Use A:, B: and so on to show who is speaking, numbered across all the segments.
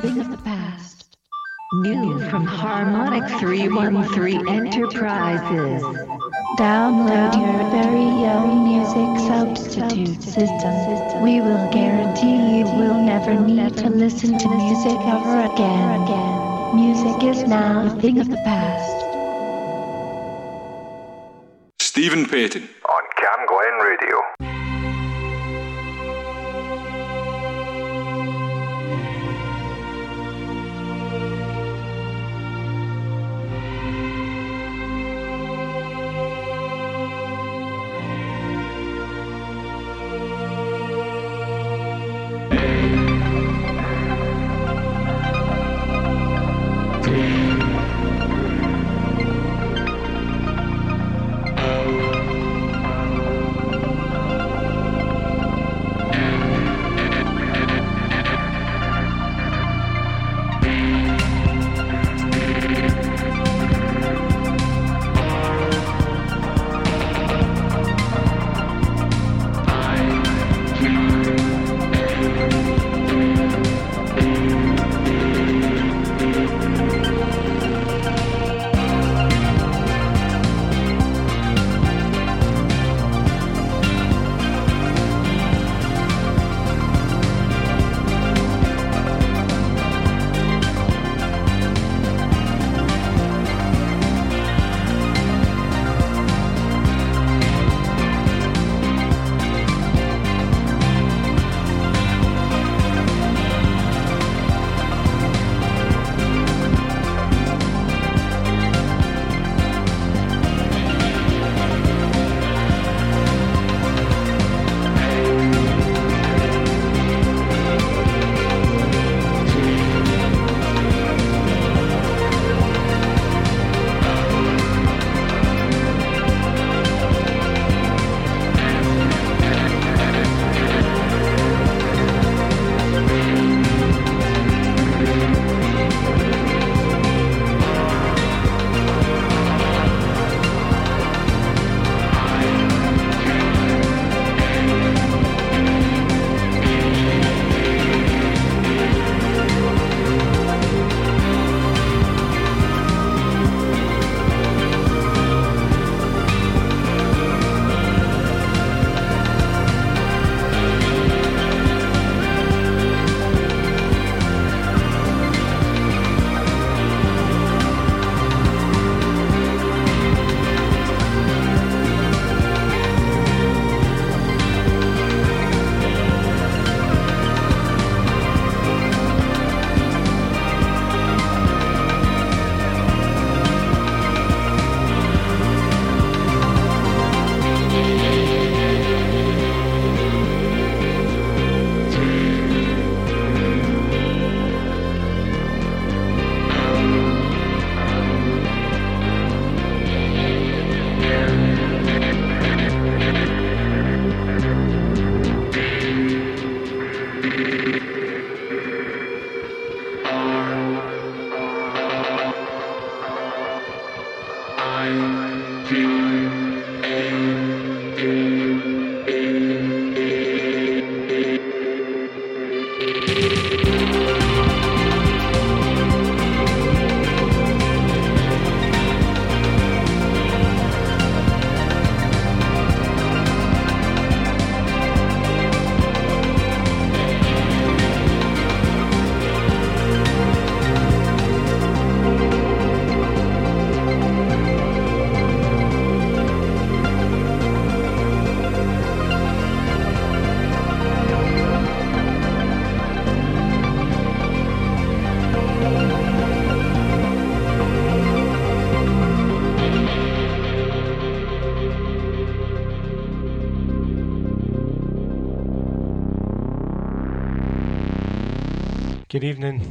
A: thing of the past. New from Harmonic 313 Enterprises.
B: Download your very own music substitute system. We will guarantee you will never need to listen to music ever again. Music is now a thing of the past.
C: Stephen Payton
D: on CamGlen Radio.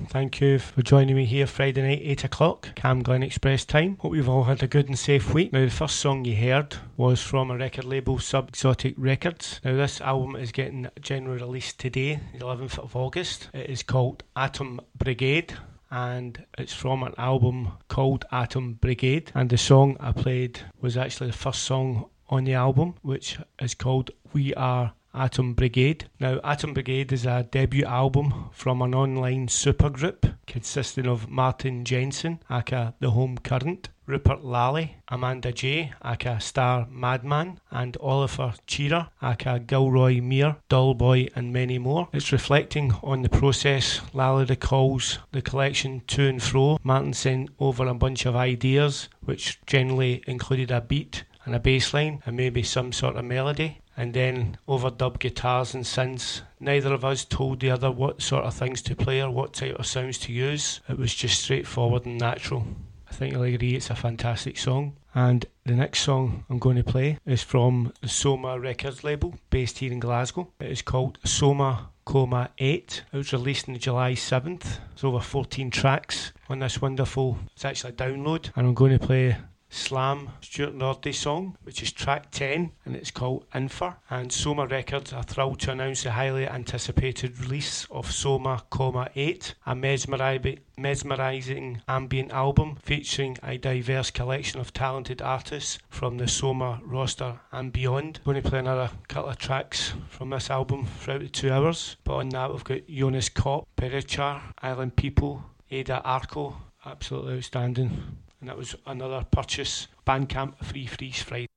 E: Thank you for joining me here Friday night, 8 o'clock, CamGlen Express time. Hope you've all had a good and safe week. Now, the first song you heard was from a record label, Sub Exotic Records. Now, this album is getting general release today, the 11th of August. It is called Atom Brigade and it's from an album called Atom Brigade. And the song I played was actually the first song on the album, which is called We Are Atom Brigade. Now, Atom Brigade is a debut album from an online supergroup consisting of Martin Jensen, aka The Home Current, Rupert Lally, Amanda J, aka Star Madman, and Oliver Chearer, aka Gilroy Meir, Dullboy, and many more. It's reflecting on the process. Lally recalls the collection to and fro. Martin sent over a bunch of ideas, which generally included a beat and a bass line and maybe some sort of melody and then overdub guitars and synths. Neither of us told the other what sort of things to play or what type of sounds to use. It was just straightforward and natural. I think you'll agree it's a fantastic song. And the next song I'm going to play is from the Soma Records label based here in Glasgow. It is called Soma Coma 8. It was released on July 7th. It's over 14 tracks on this wonderful, it's actually a download. And I'm going to play Slam Stuart Nordy song, which is track 10 and it's called Infer. And Soma Records are thrilled to announce the highly anticipated release of Soma, 8, a mesmerizing ambient album featuring a diverse collection of talented artists from the Soma roster and beyond. I'm going to play another couple of tracks from this album throughout the two hours, but on that we've got Jonas Kopp, Perichar, Island People, Ada Arco, absolutely outstanding and that was another purchase. Bandcamp Free Freeze Friday.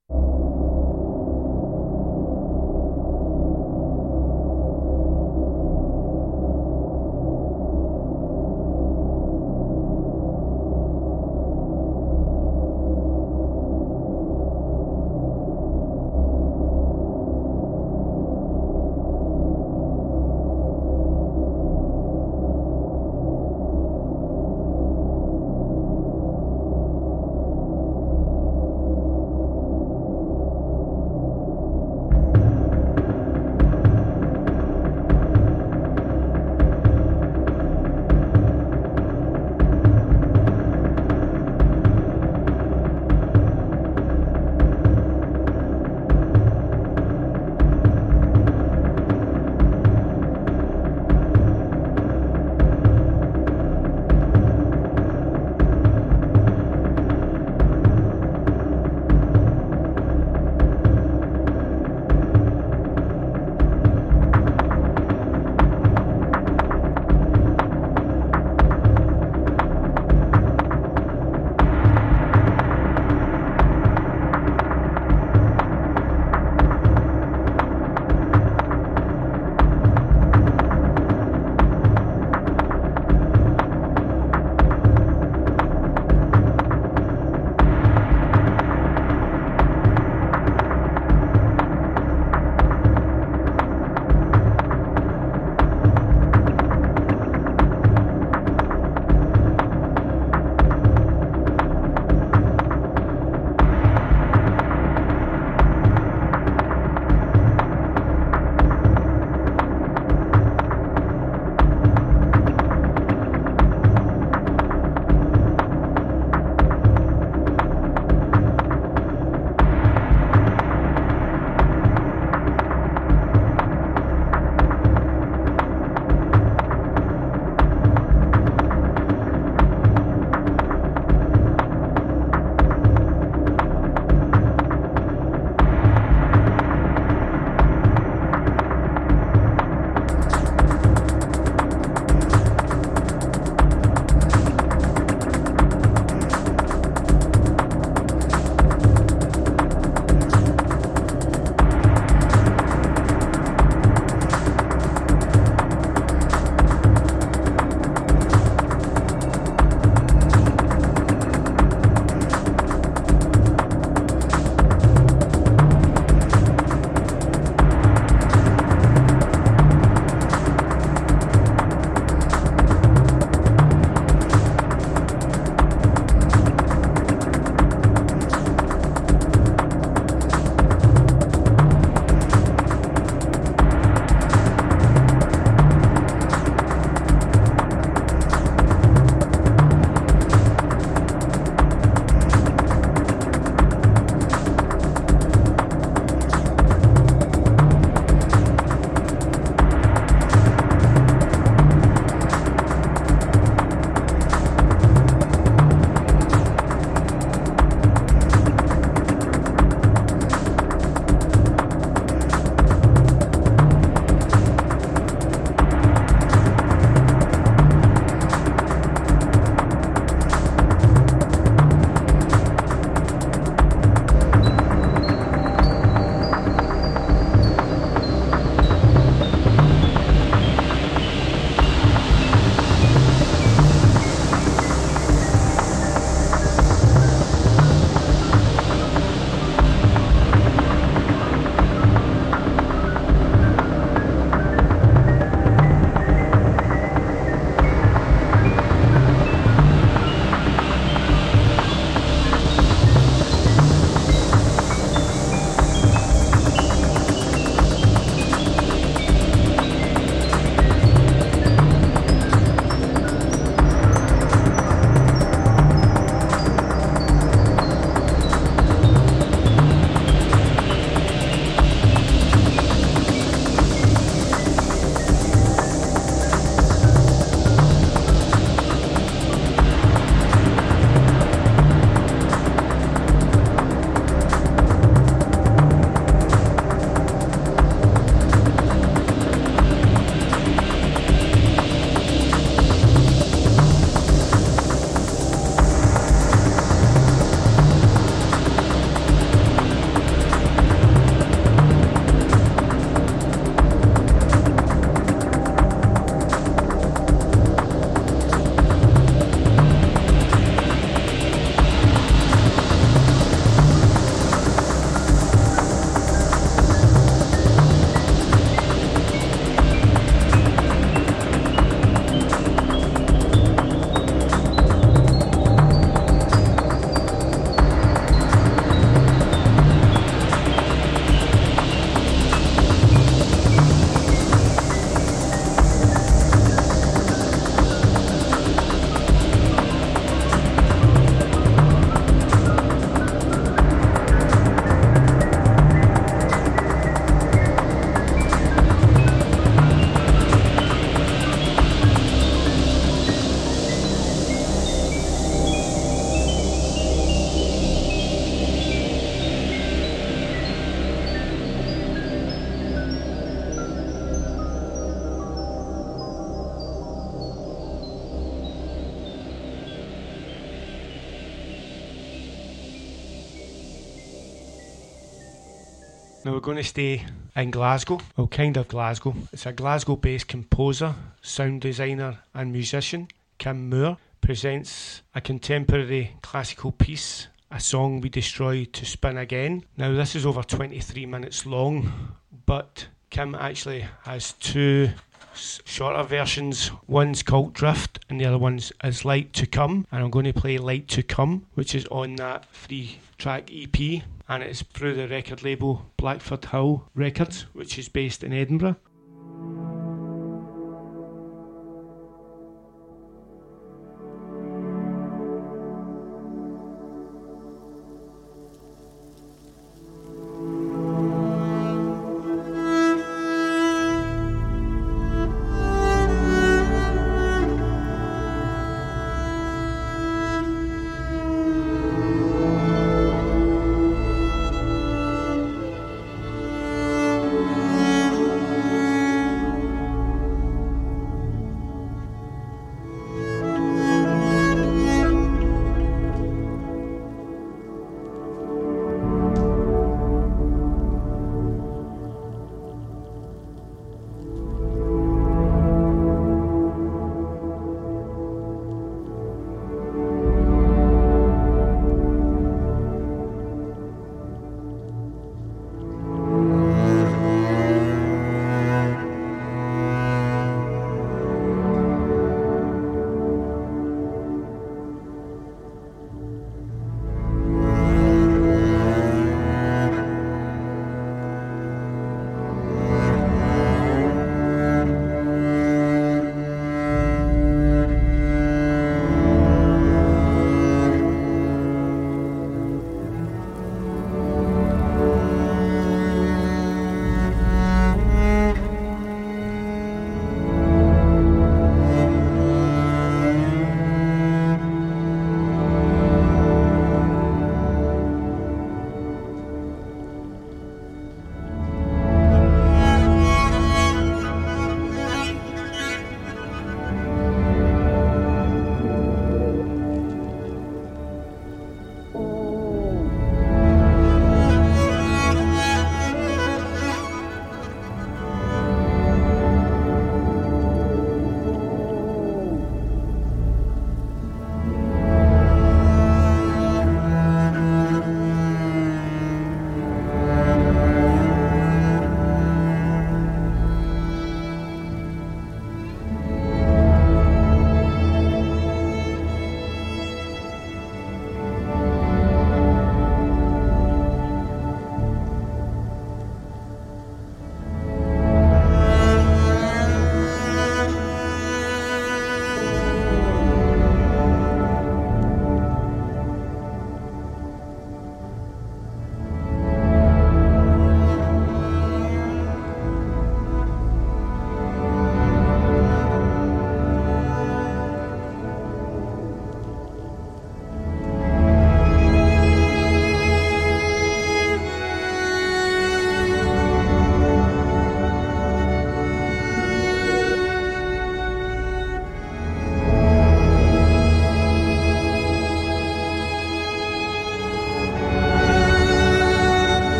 E: To stay in Glasgow, well, kind of Glasgow. It's a Glasgow based composer, sound designer, and musician, Kim Moore, presents a contemporary classical piece, A Song We Destroy to Spin Again. Now, this is over 23 minutes long, but Kim actually has two shorter versions. One's called Drift, and the other one's is Light to Come. And I'm going to play Light to Come, which is on that three track EP, and it's through the record label Blackford Hill Records, which is based in Edinburgh.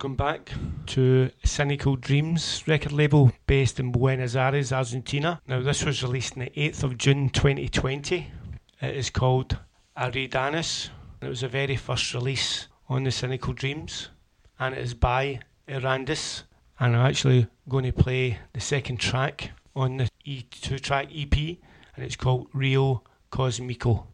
E: Now back to Cynical Dreams record label based in Buenos Aires, Argentina. Now this was released on the 8th of June 2020. It is called Aridanis. It was the very first release on the Cynical Dreams and it is by Erandis. And I'm actually going to play the second track on the E2 track EP and it's called Rio Cosmico.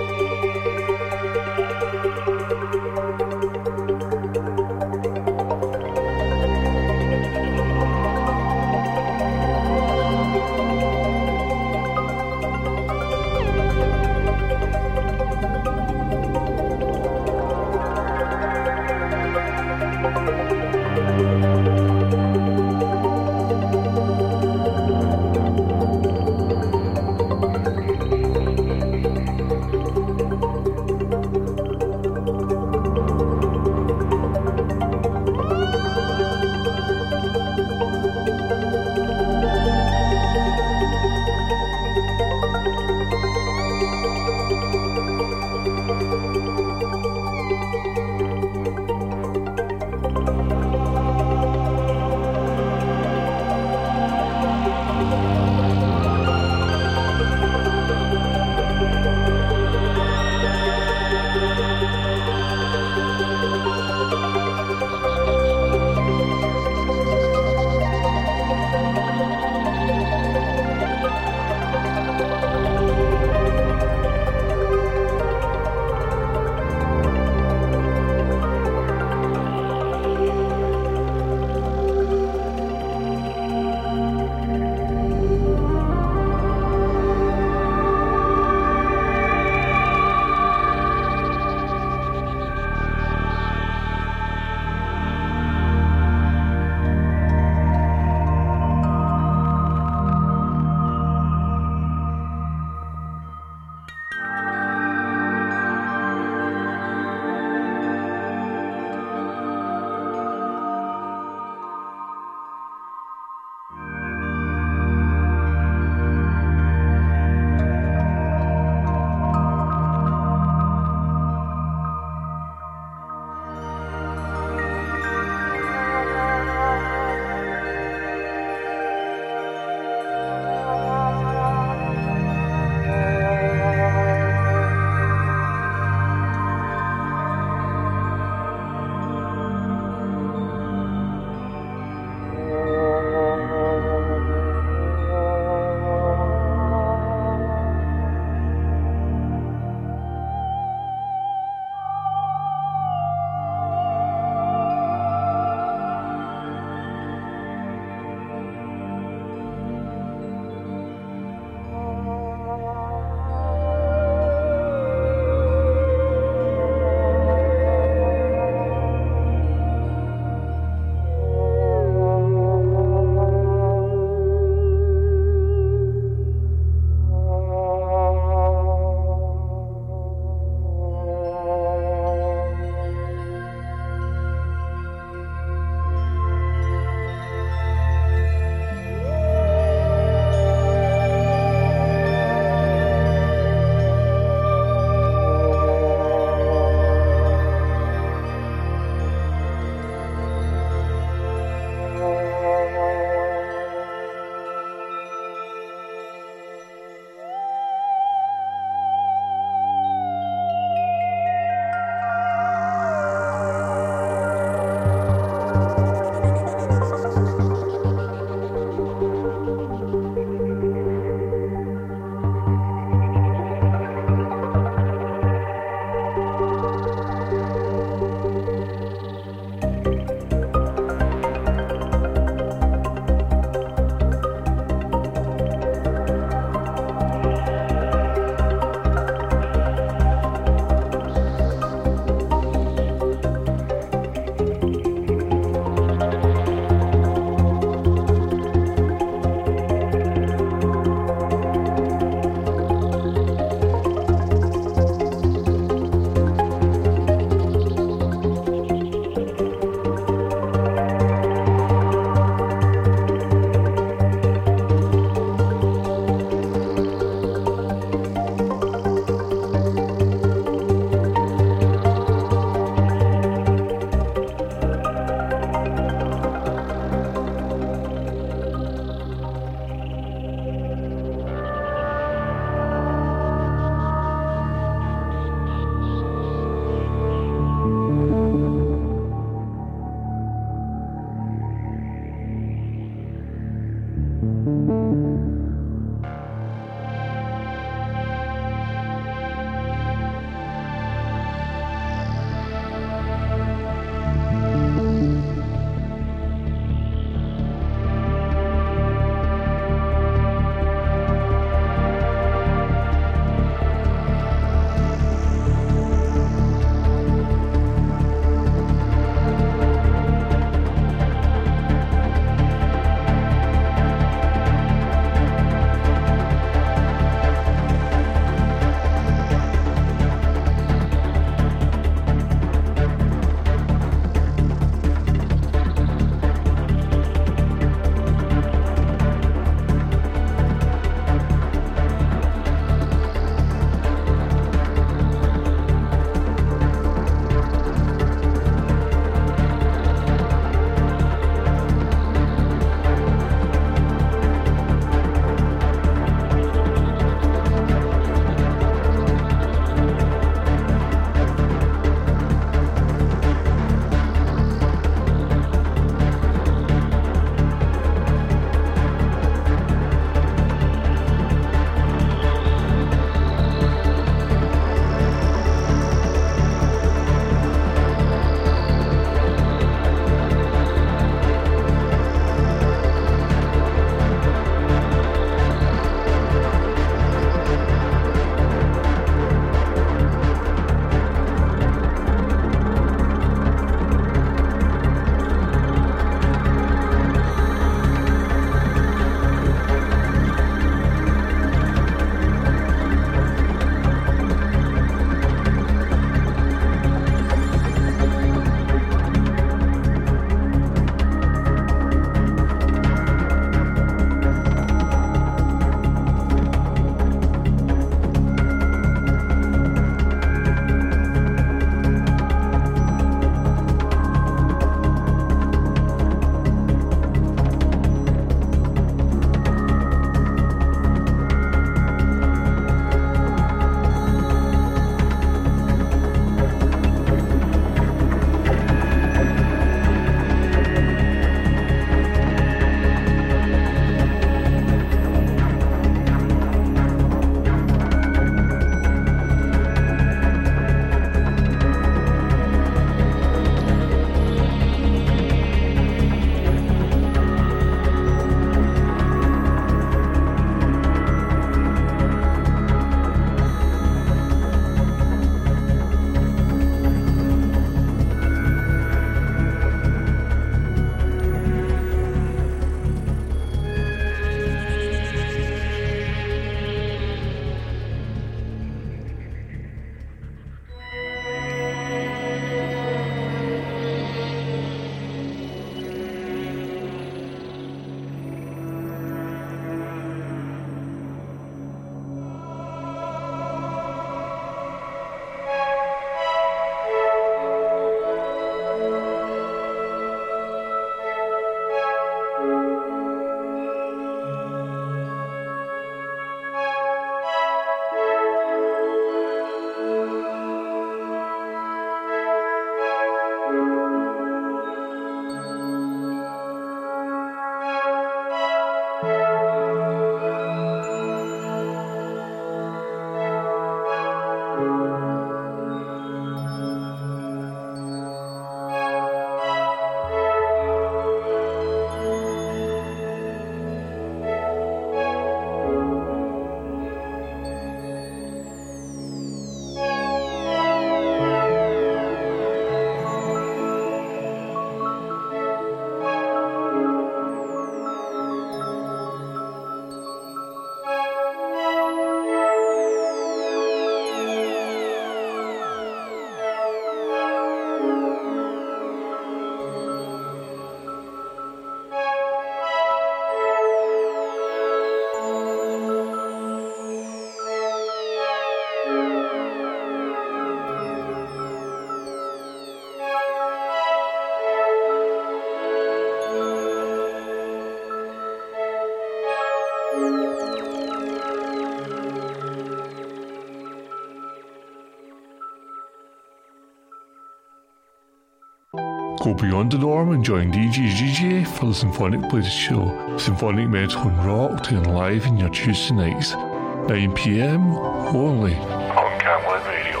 F: Go beyond the norm and join DJ GJ for the Symphonic Blues Show. Symphonic metal and rock to enliven your Tuesday nights. 9pm only on CamGlen Radio.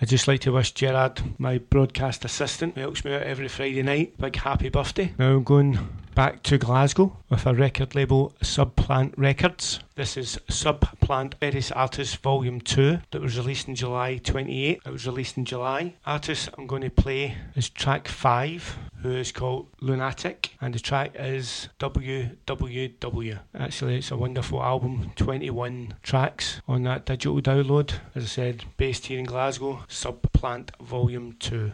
E: I'd just like to wish Gerard, my broadcast assistant, who helps me out every Friday night, big happy birthday. Now I'm going back to Glasgow with a record label, Subplant Records. This is Subplant Various Artists Volume 2 that was released in July 28. It was released in July. Artist I'm going to play is track 5, who is called Lunatic, and the track is WWW. Actually, it's a wonderful album, 21 tracks on that digital download. As I said, based here in Glasgow, Subplant Volume 2.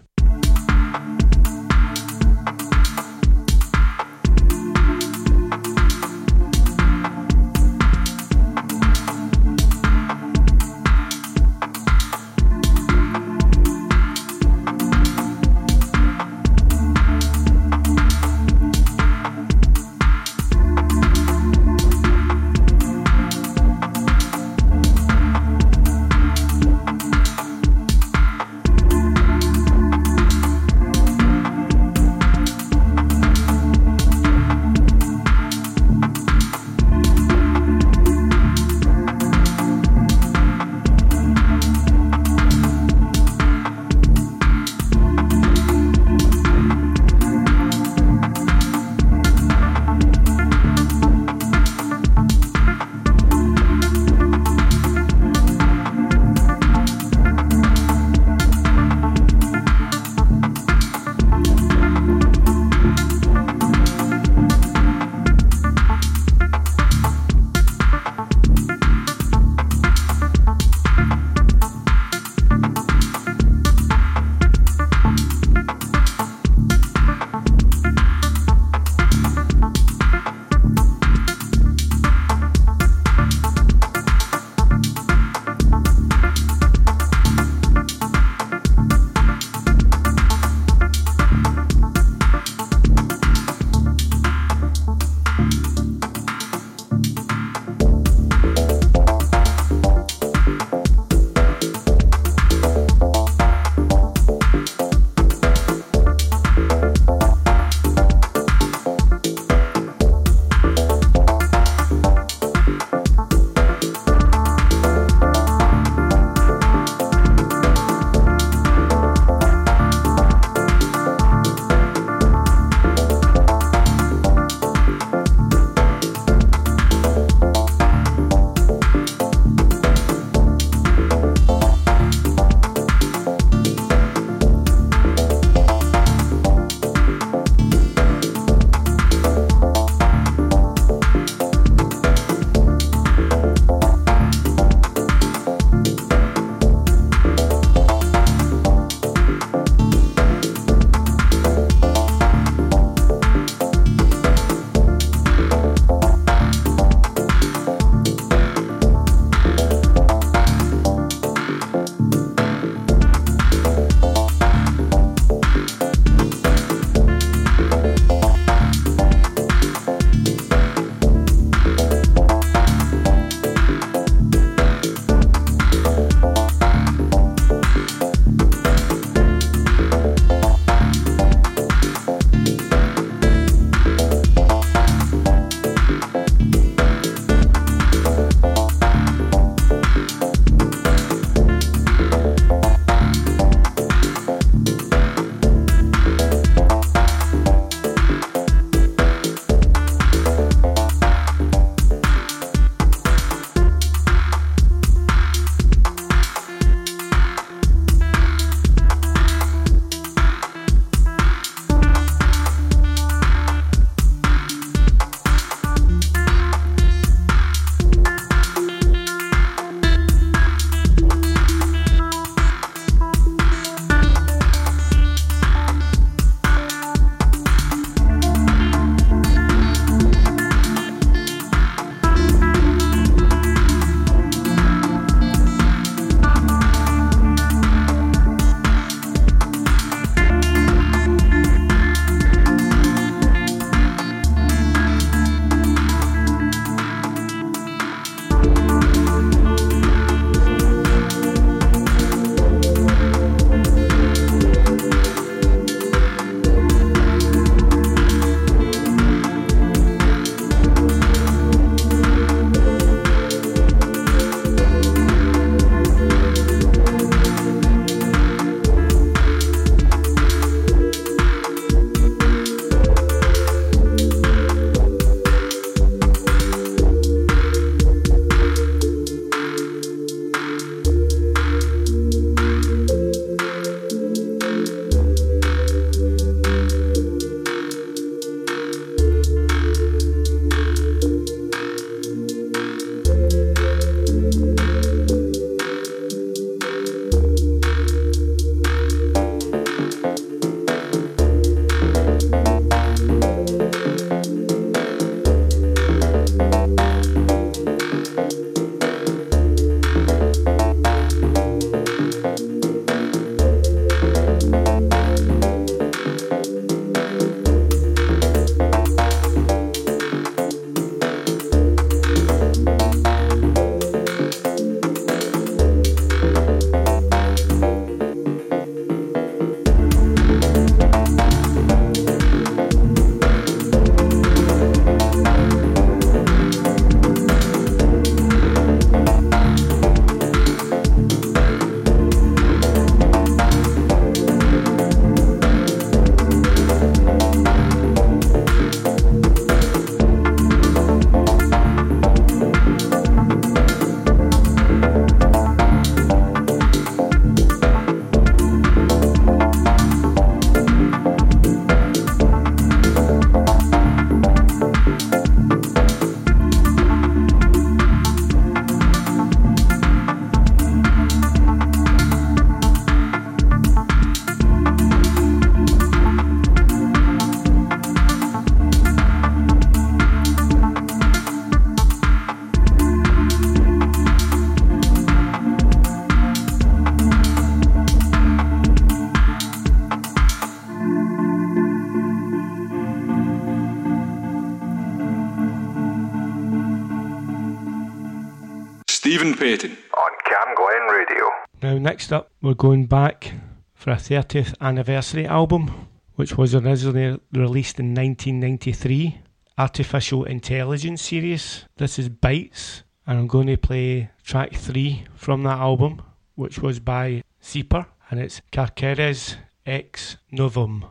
E: Next up, we're going back for a 30th anniversary album, which was originally released in 1993. Artificial Intelligence series. This is Bytes, and I'm going to play track three from that album, which was by Xeper, and it's Carceres Ex Novum.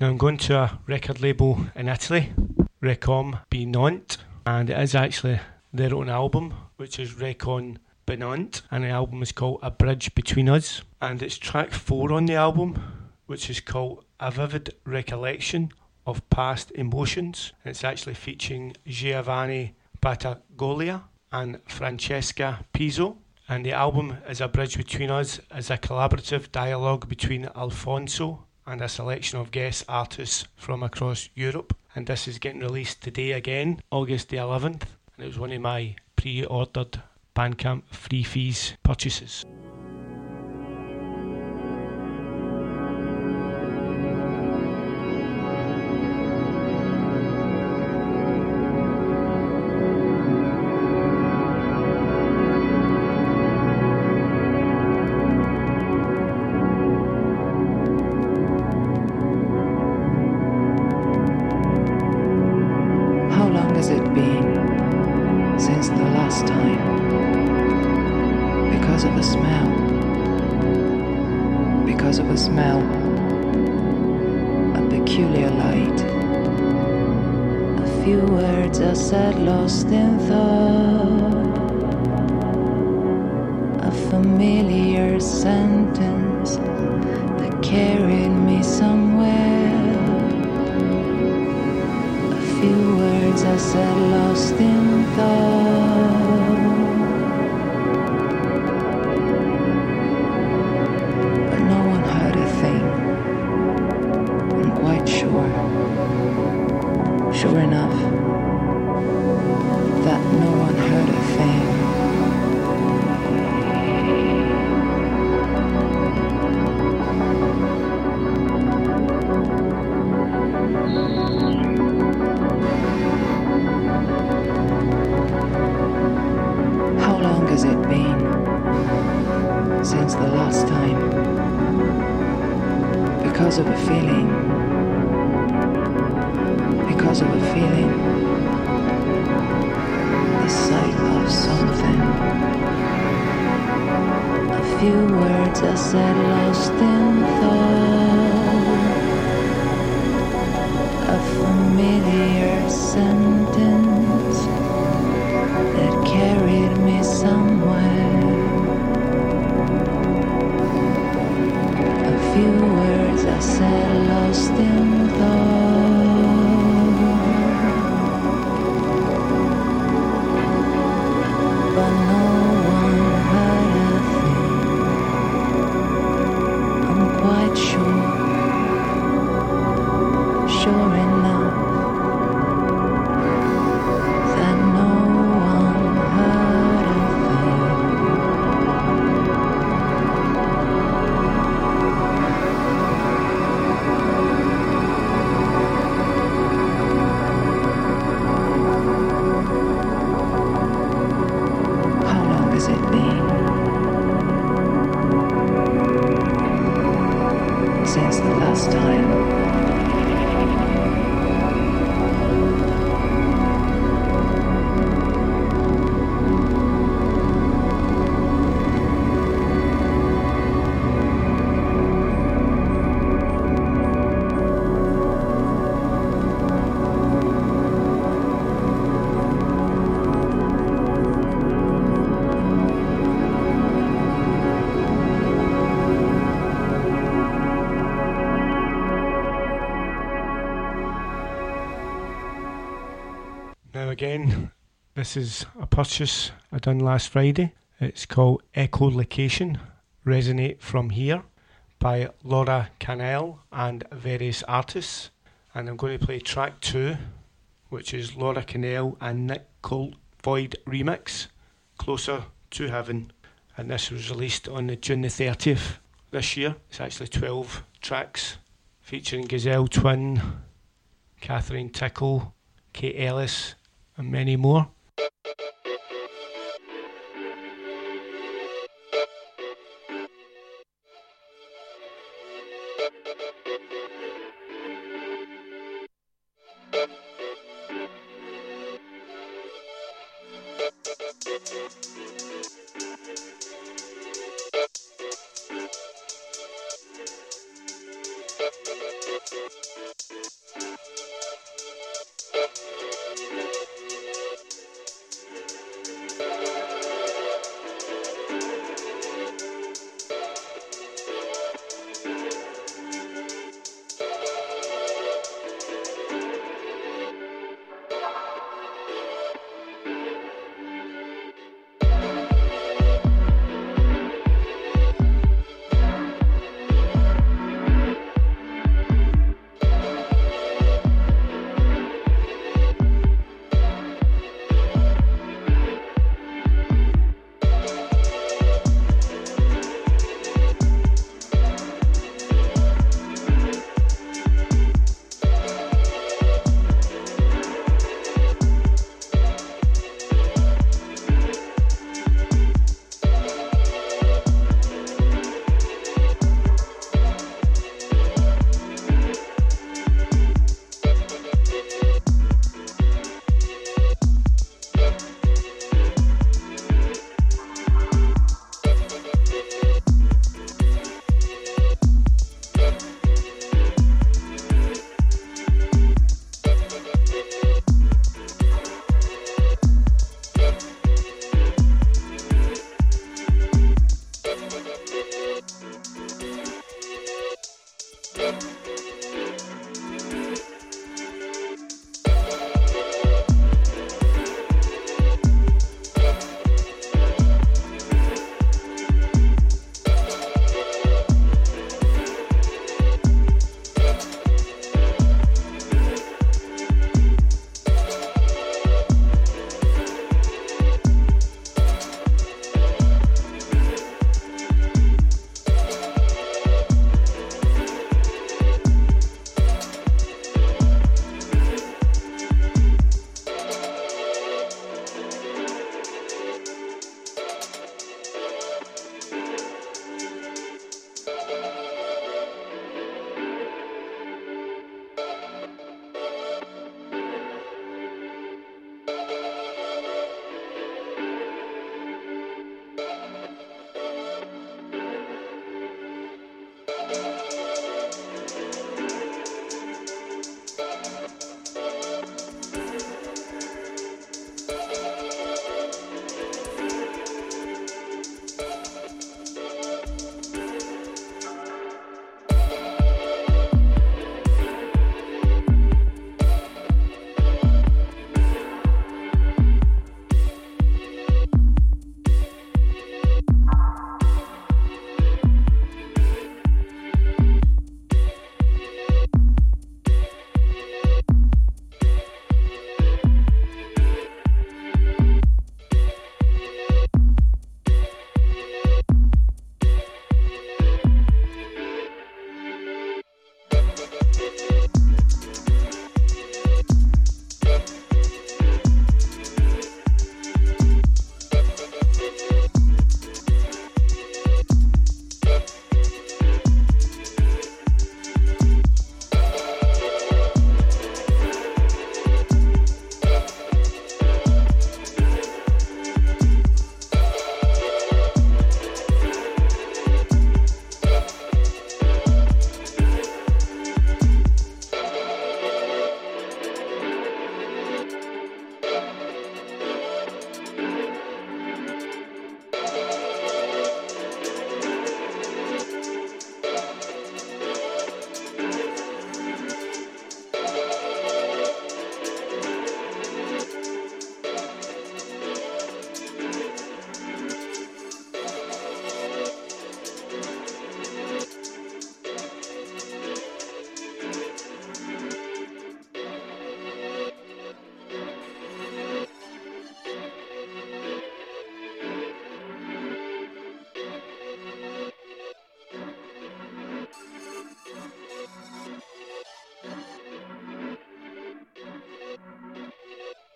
E: Now I'm going to a record label in Italy, Recom Binont, and it is actually their own album, which is Recon Binont, and the album is called A Bridge Between Us, and it's track four on the album, which is called A Vivid Recollection of Past Emotions. It's actually featuring Giovanni Battaglia and Francesca Pizzo. And the album is a bridge between us as a collaborative dialogue between Alfonso and a selection of guest artists from across Europe. And this is getting released today again, August the 11th. And it was one of my pre ordered Bandcamp free fees purchases. Again. This is a purchase I done last Friday. It's called Echolocation Resonate From Here by Laura Cannell and various artists. And I'm going to play track two, which is Laura Cannell and Nik Colk Void remix, Closer to Heaven. And this was released on the June the 30th this year. It's actually 12 tracks featuring Gazelle Twin, Catherine Tickle, Kate Ellis, and many more.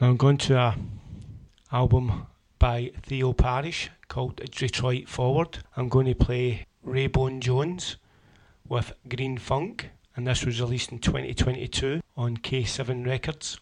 E: I'm going to a album by Theo Parrish called Detroit Forward. I'm going to play Raybone Jones with Green Funk, and this was released in 2022 on K7 Records.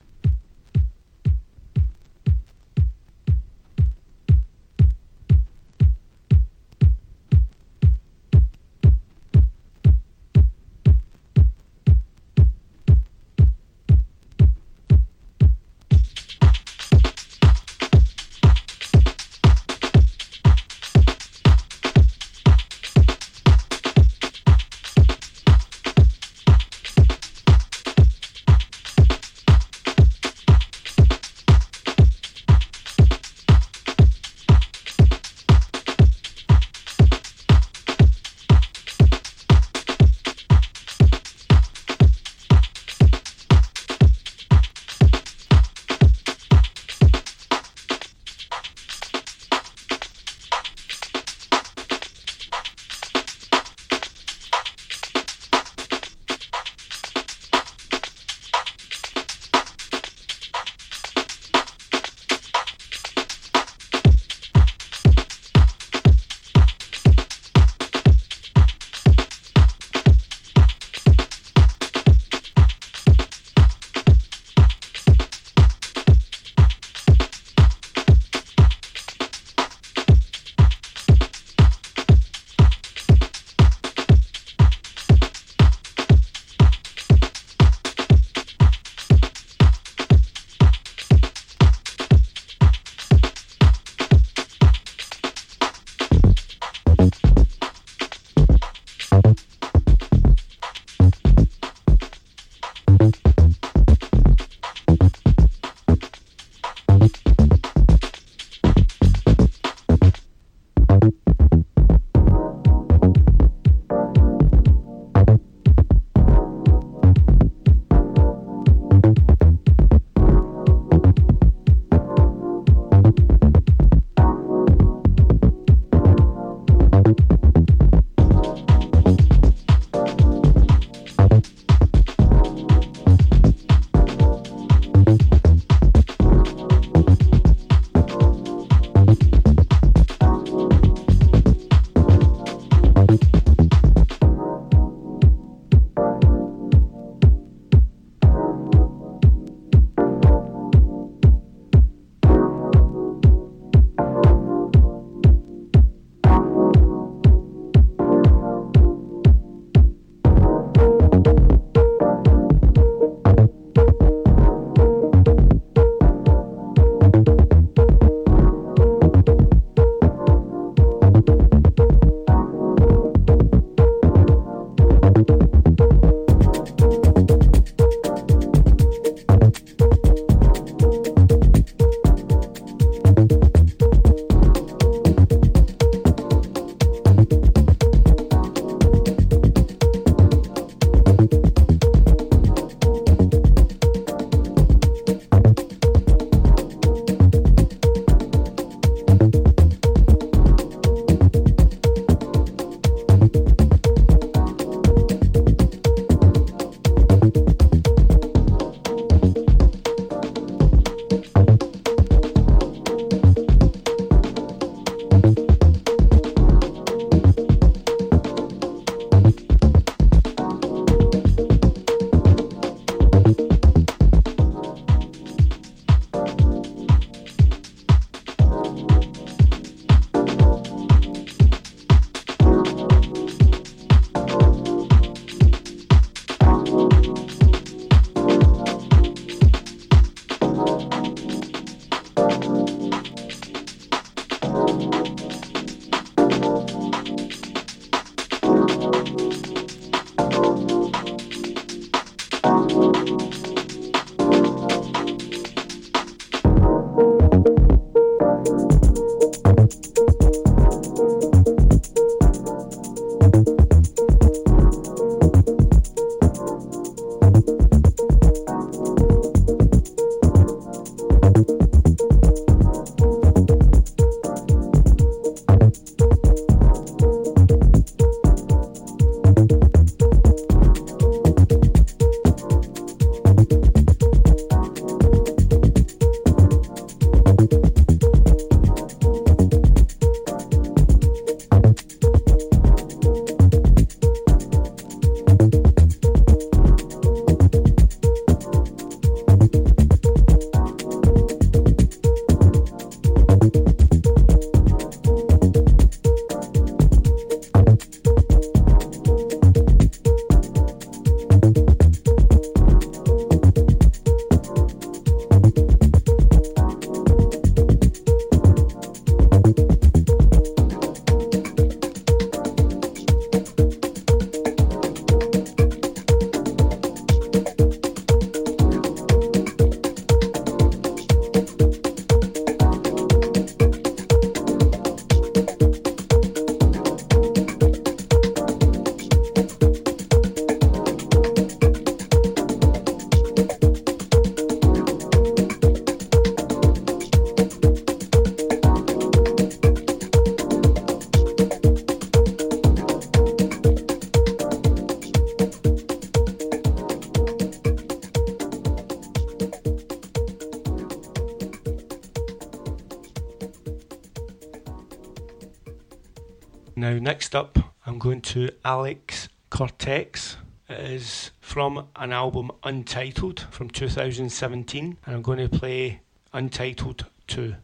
E: Next up, I'm going to Alex Cortex. It is from an album Untitled from 2017, and I'm going to play Untitled 2.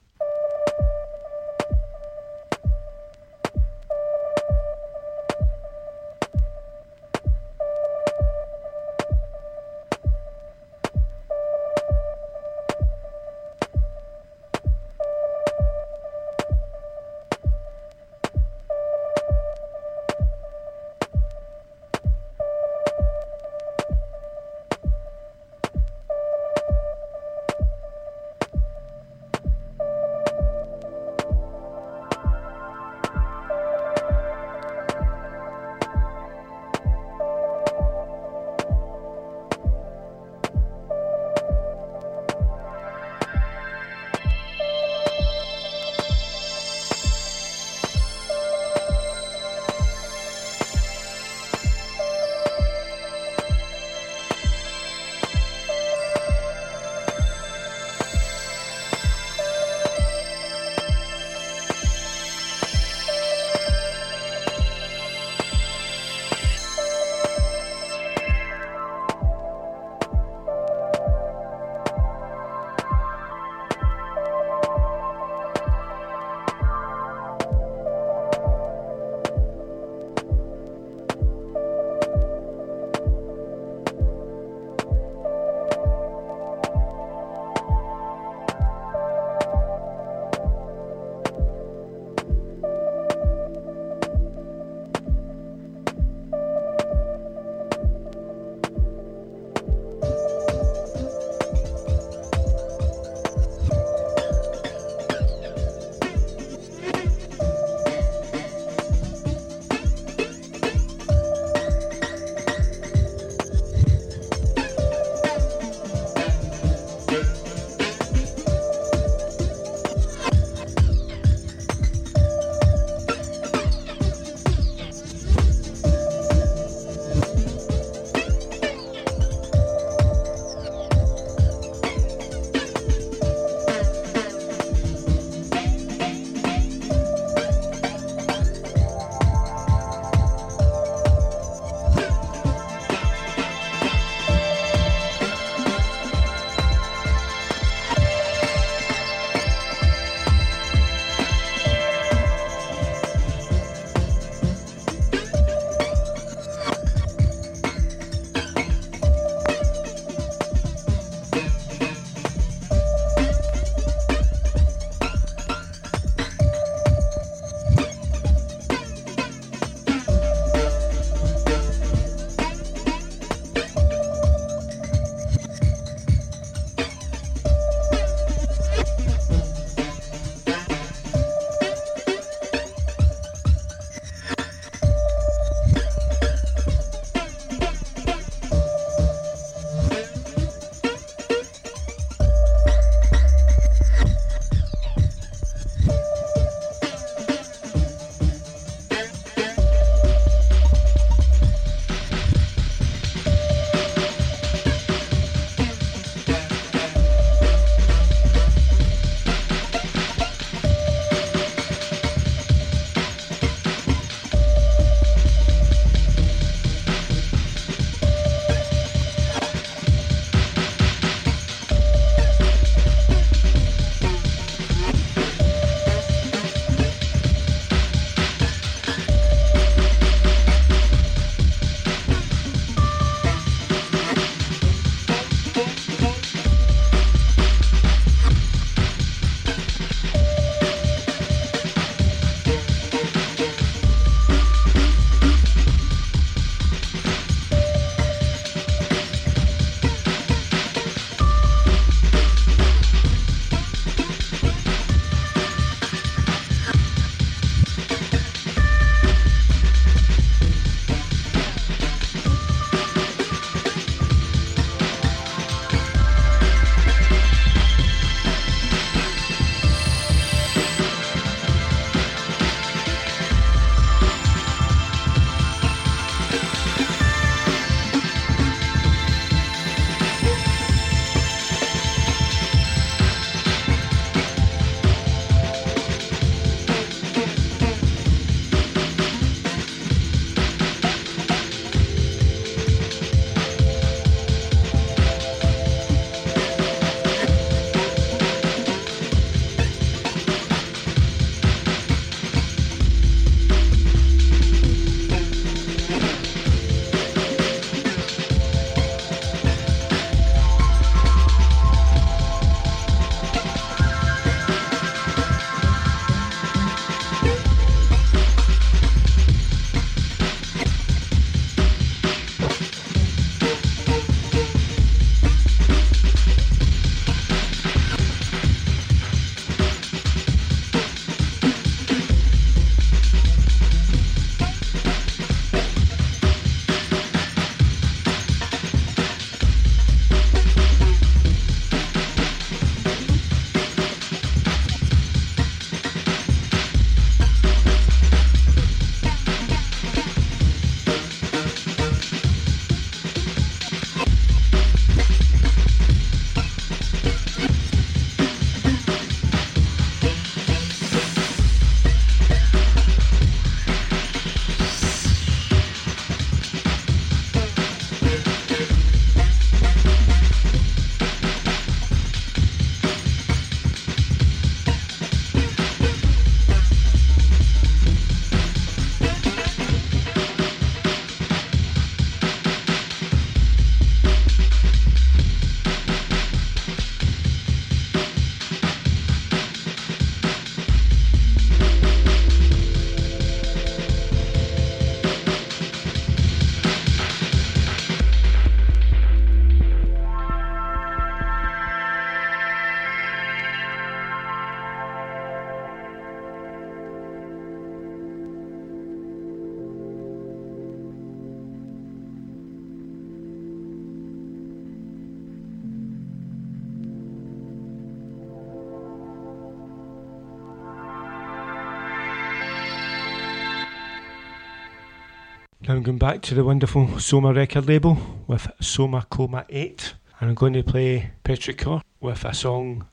E: I'm going back to the wonderful Soma record label with Soma Coma 8 and I'm going to play Petrichor with a song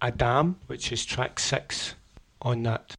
E: Adam, which is track 6 on that.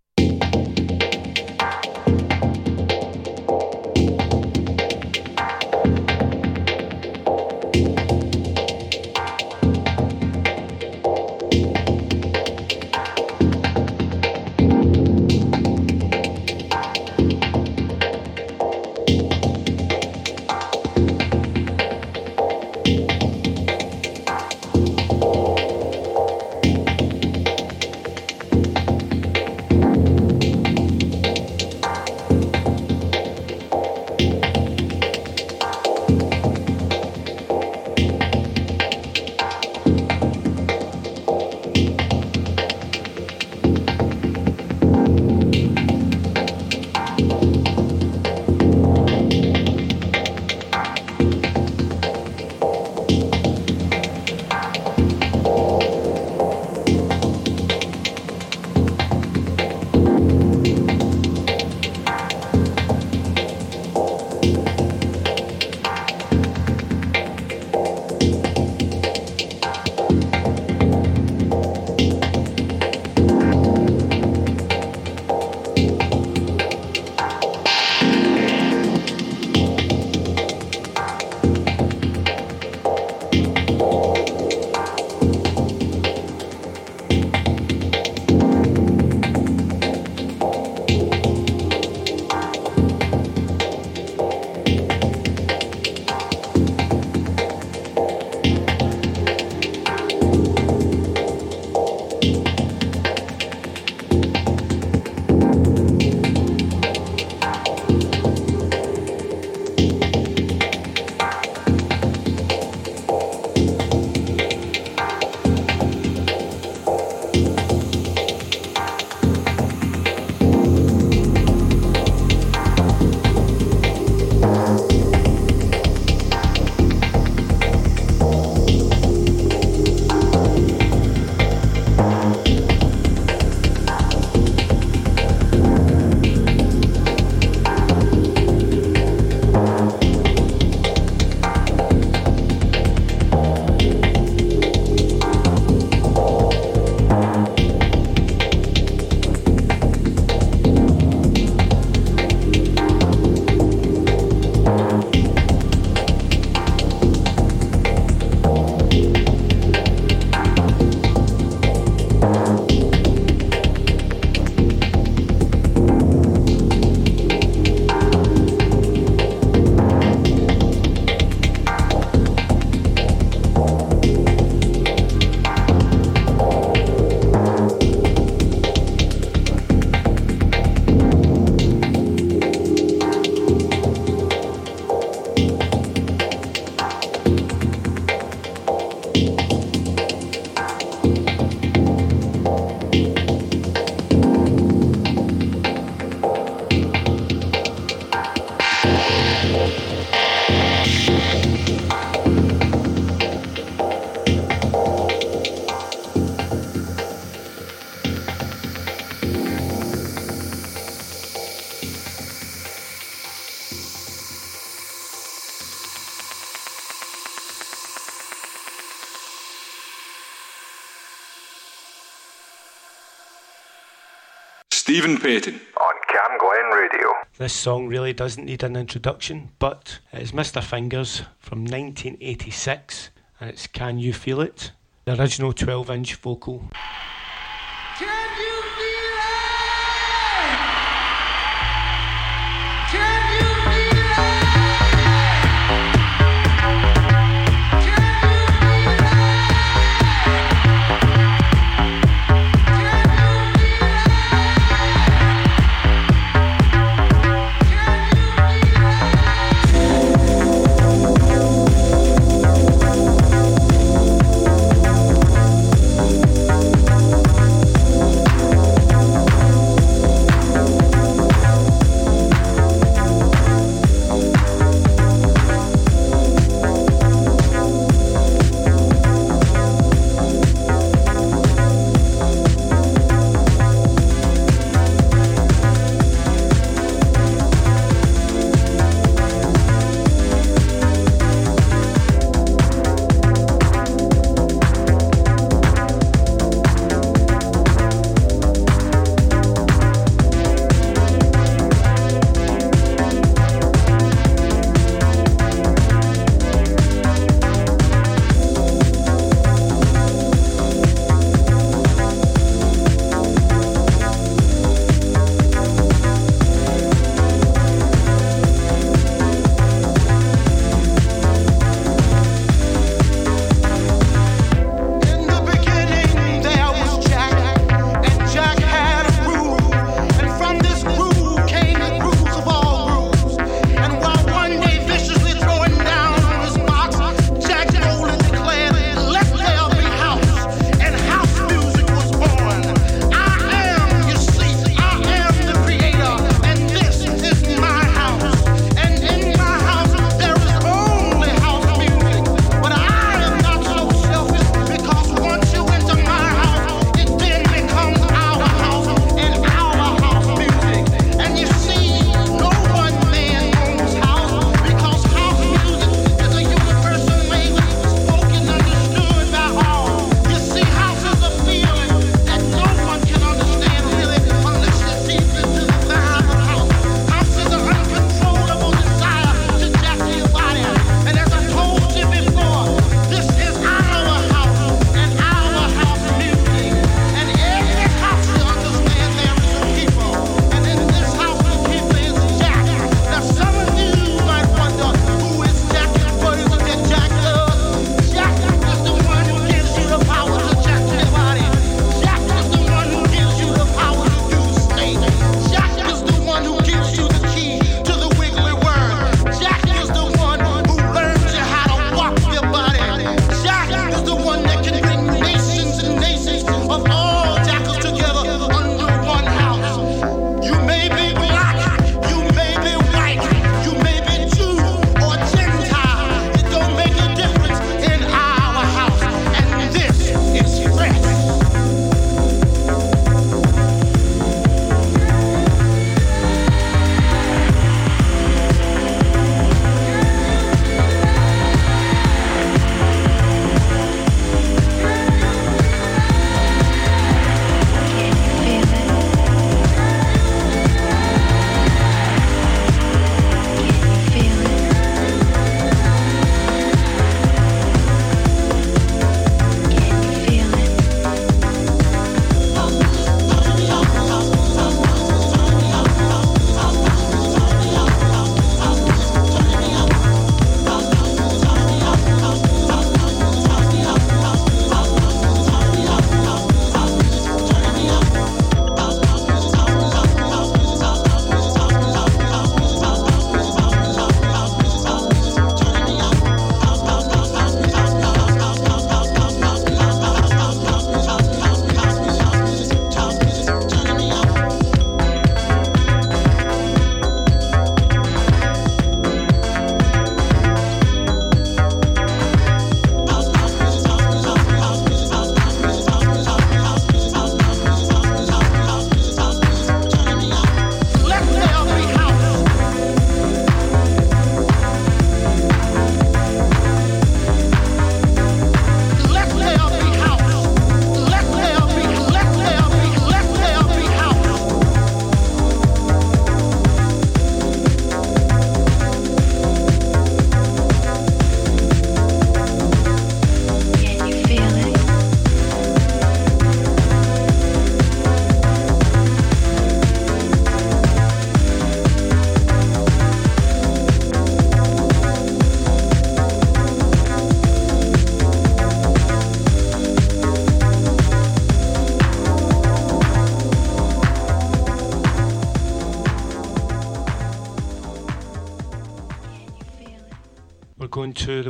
C: Stephen Payton.
D: On CamGlen Radio.
E: This song really doesn't need an introduction, but it's Mr. Fingers from 1986 and it's Can You Feel It? The original 12 inch vocal.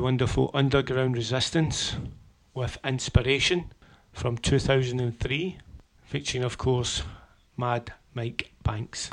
E: wonderful Underground Resistance with Inspiration from 2003, featuring, of course, Mad Mike Banks.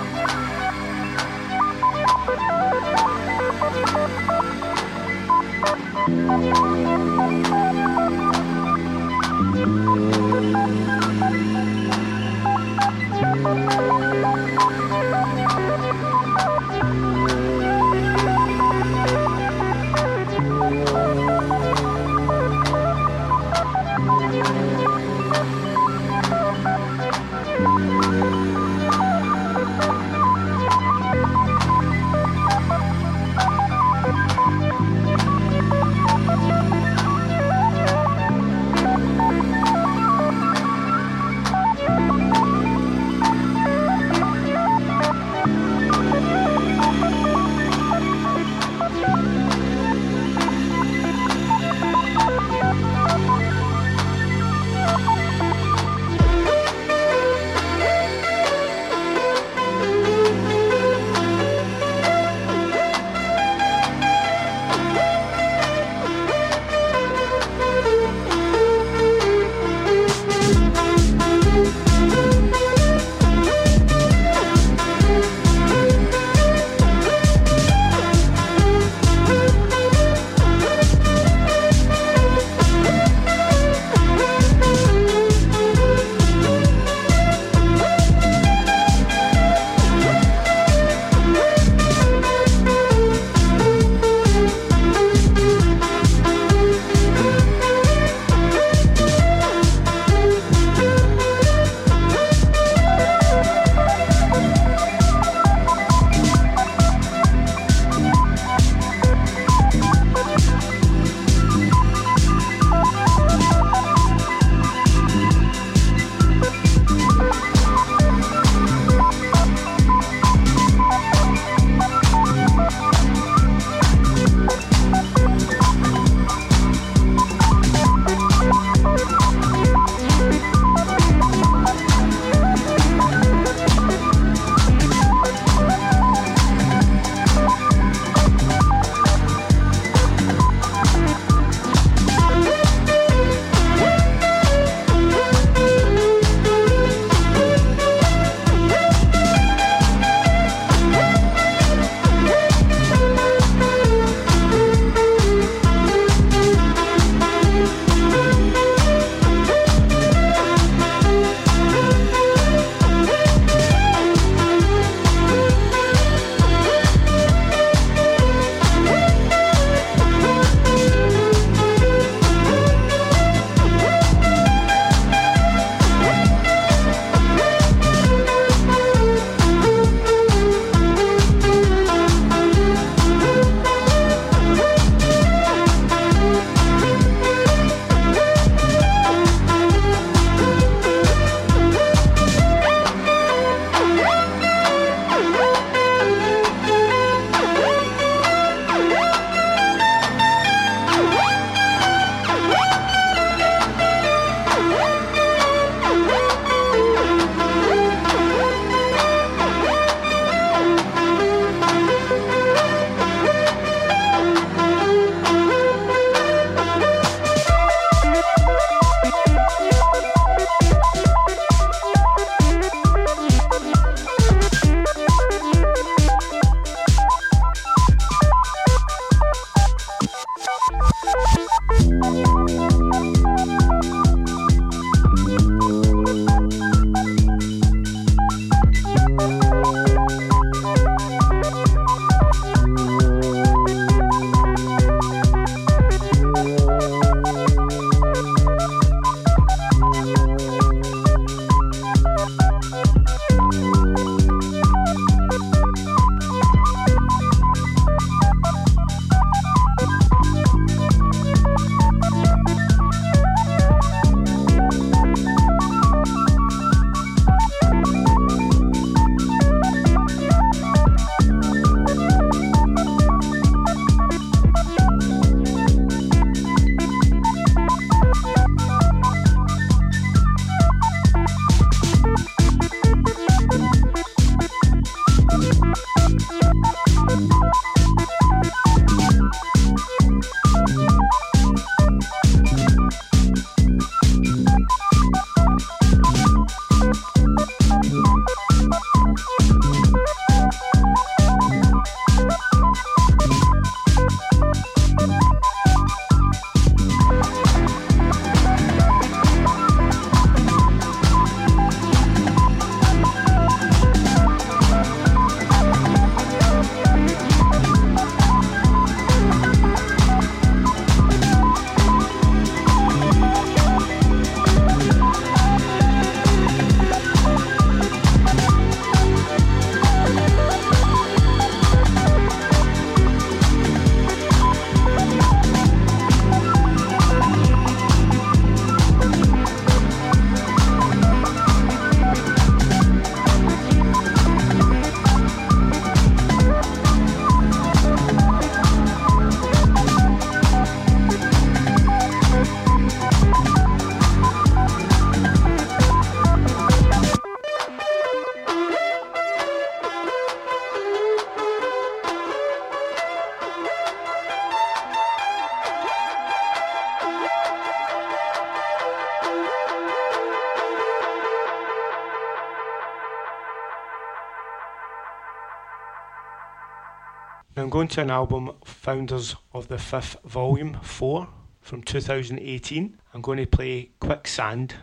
E: Going to an album, Founders of the Fifth Volume 4 from 2018. I'm going to play Quicksand,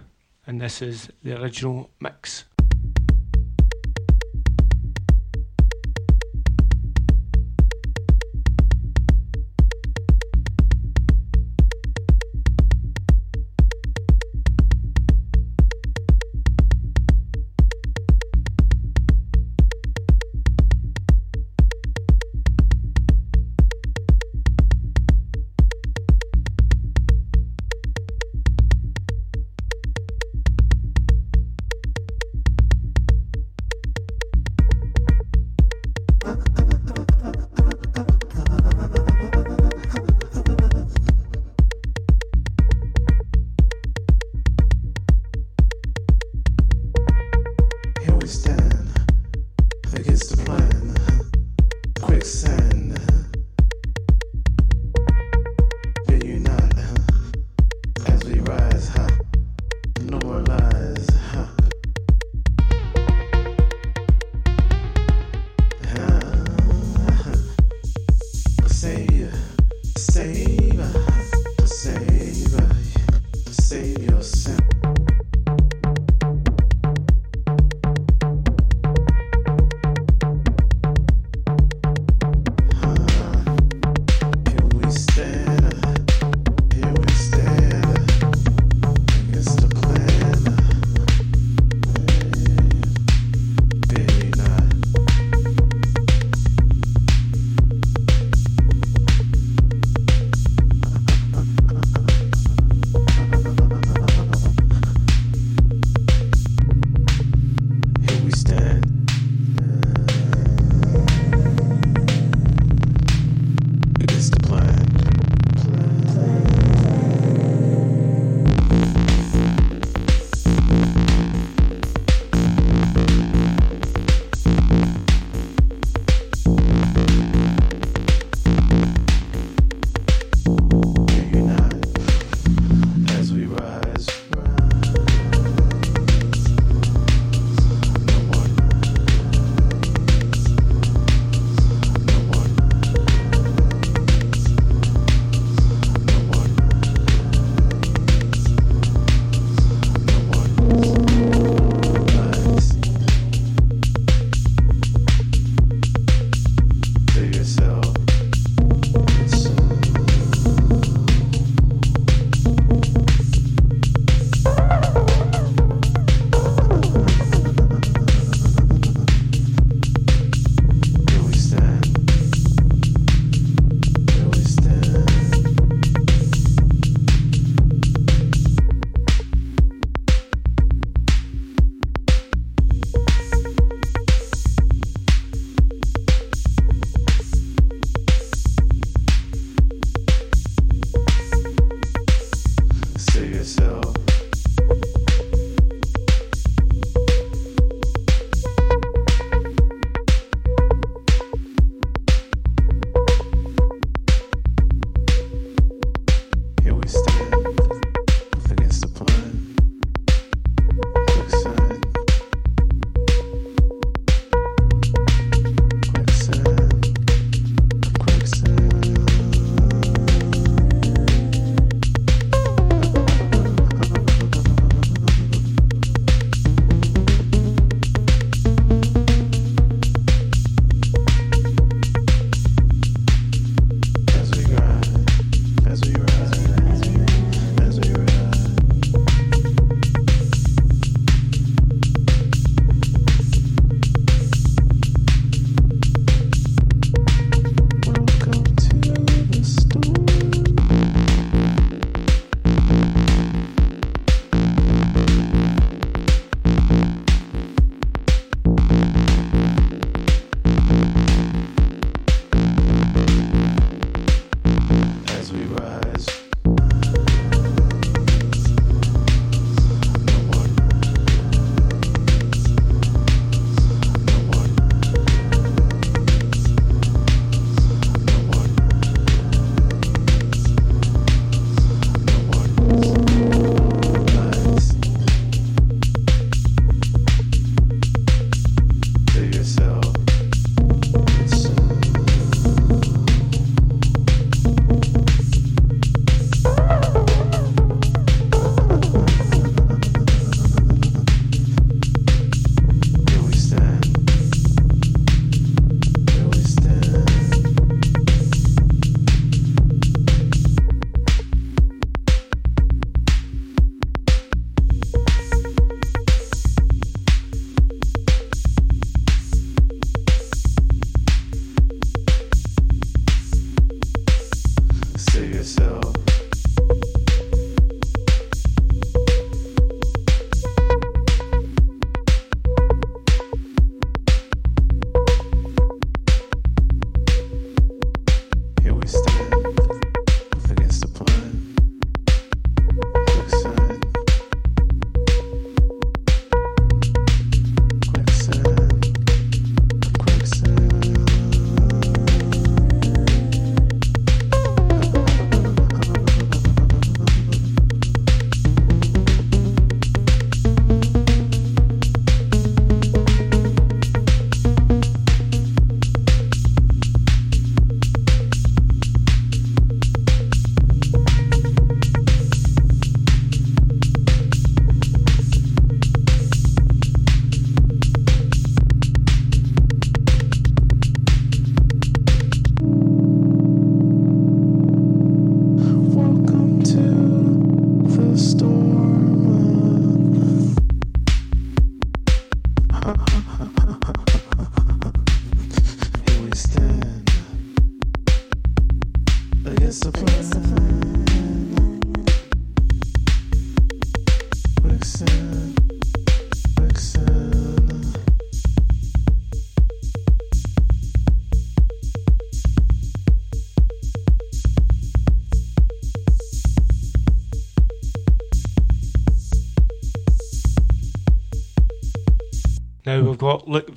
E: and this is the original mix.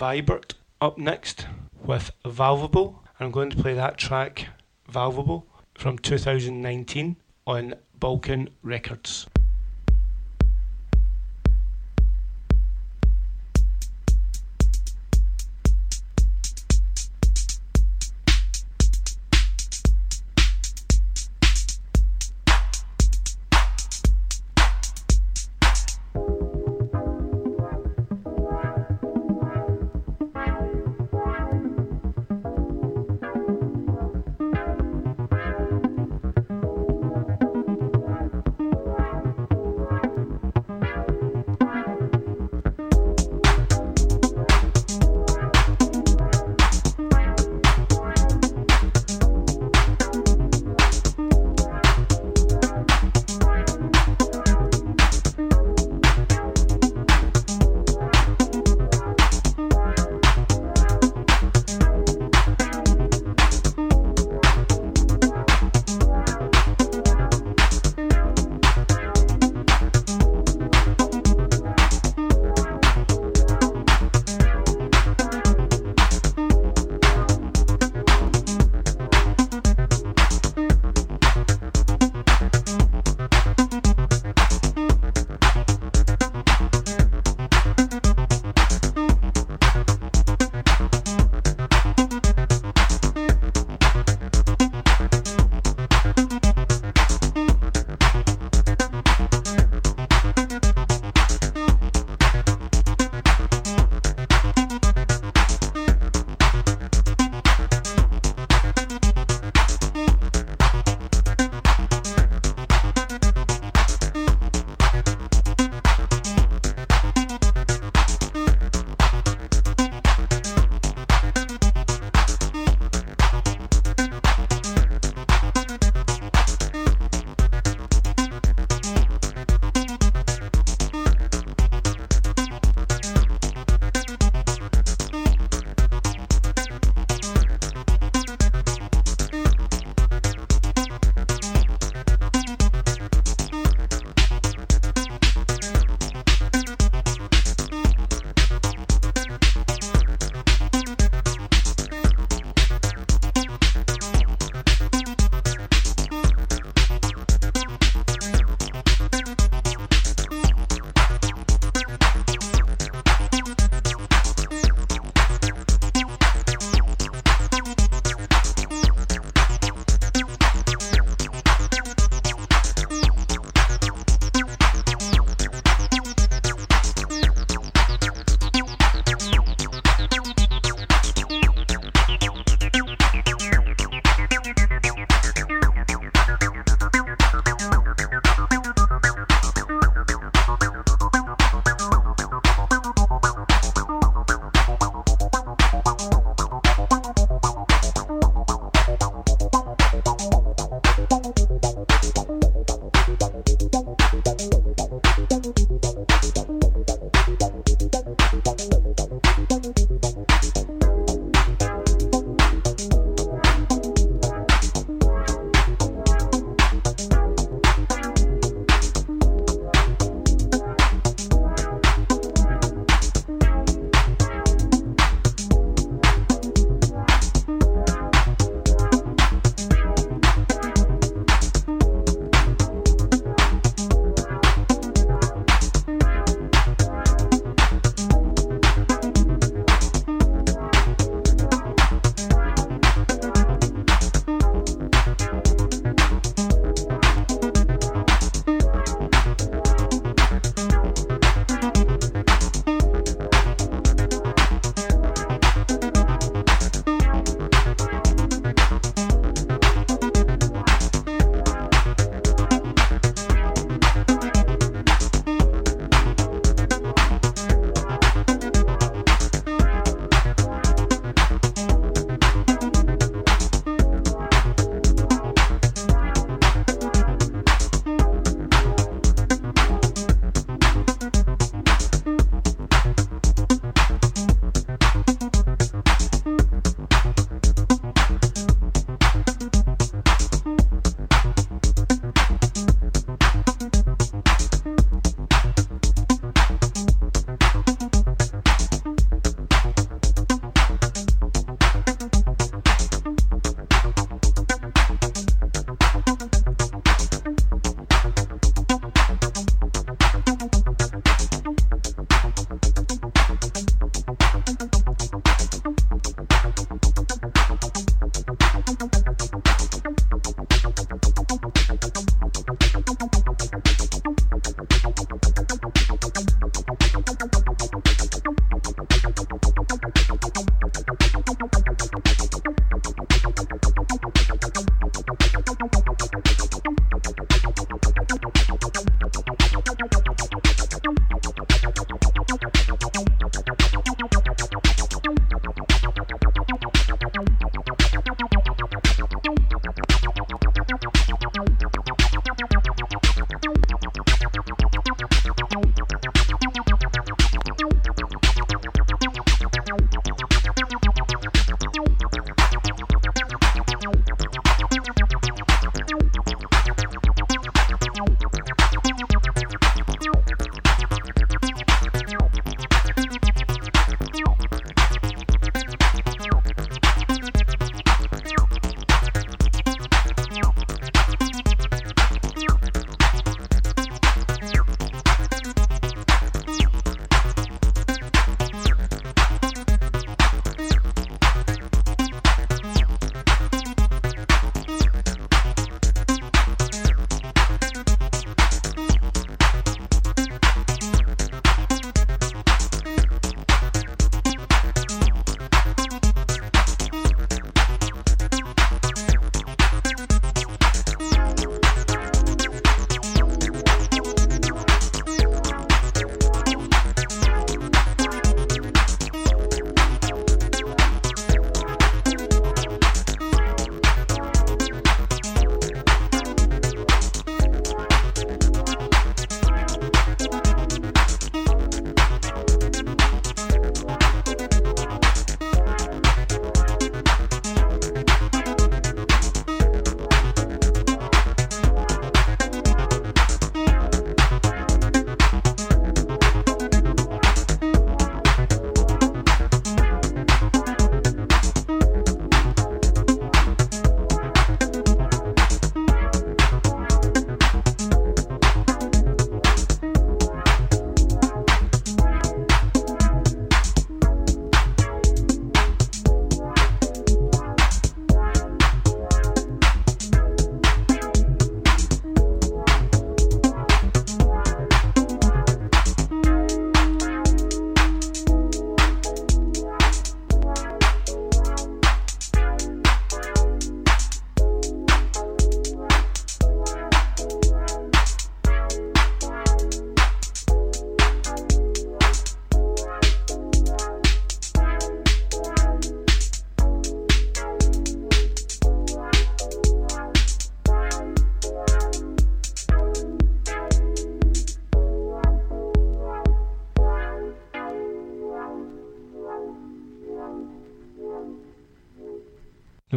E: Vibert up next with Valvable. I'm going to play that track, Valvable, from 2019 on Balkan Records.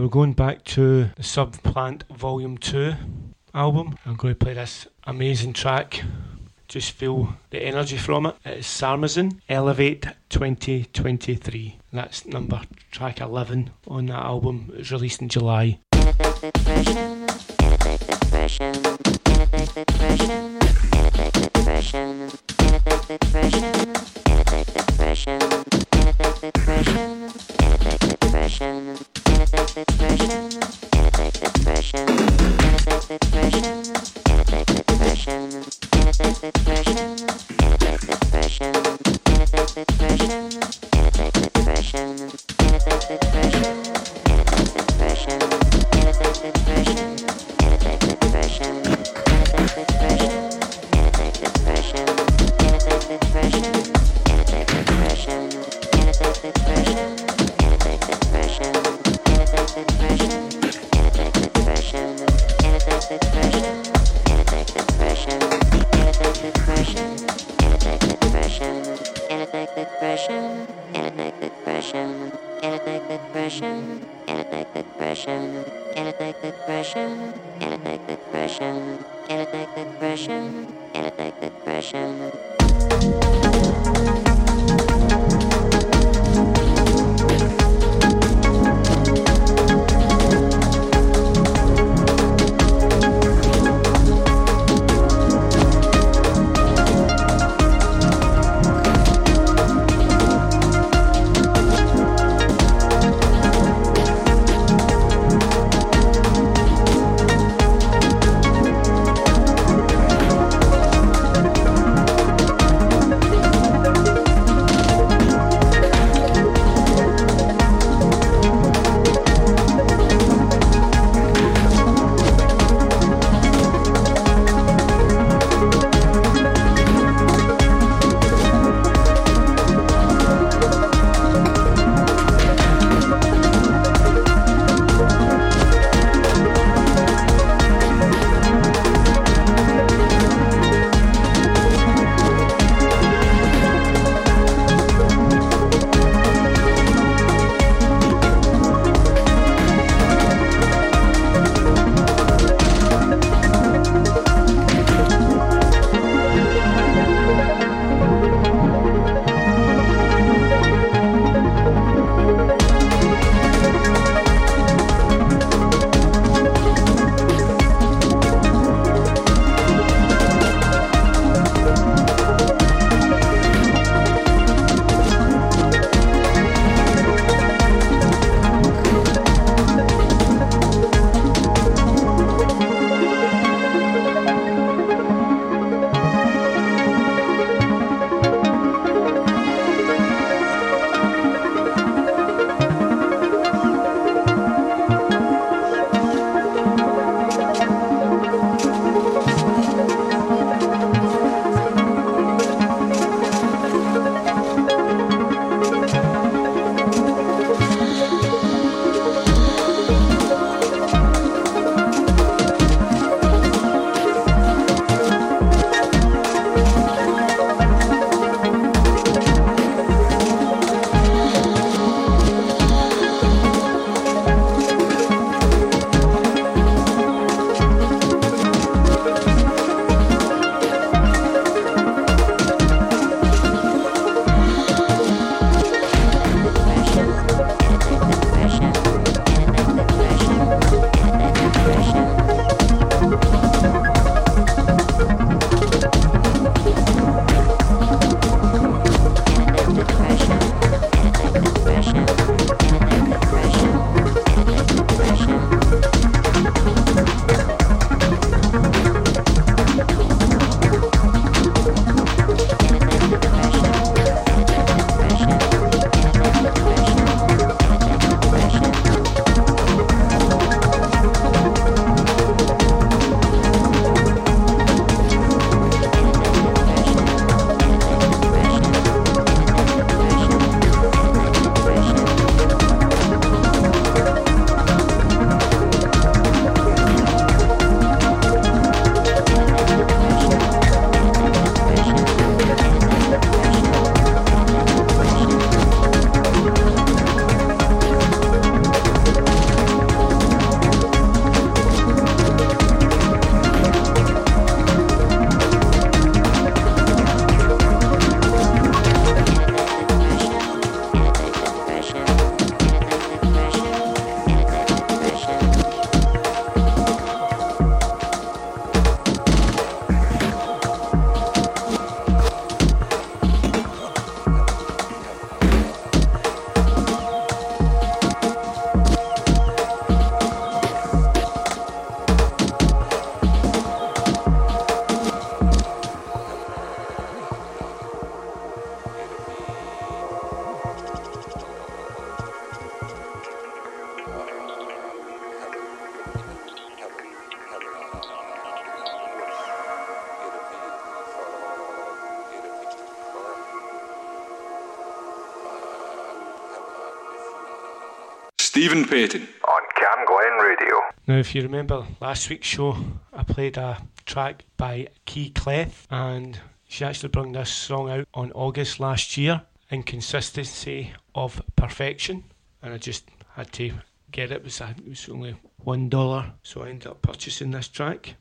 E: We're going back to the Subplant Volume 2 album. I'm going to play this amazing track. Just feel the energy from it. It is Sarmazin Elevate 2023. That's number track 11 on that album. It was released in July. depression, get a big depression.
C: Stephen Payton.
D: On CamGlen Radio.
E: Now, if you remember last week's show, I played a track by Key Clef, and she actually brought this song out on August last year, Inconsistency of Perfection, and I just had to get it. It was, it was only one dollar, so I ended up purchasing this track.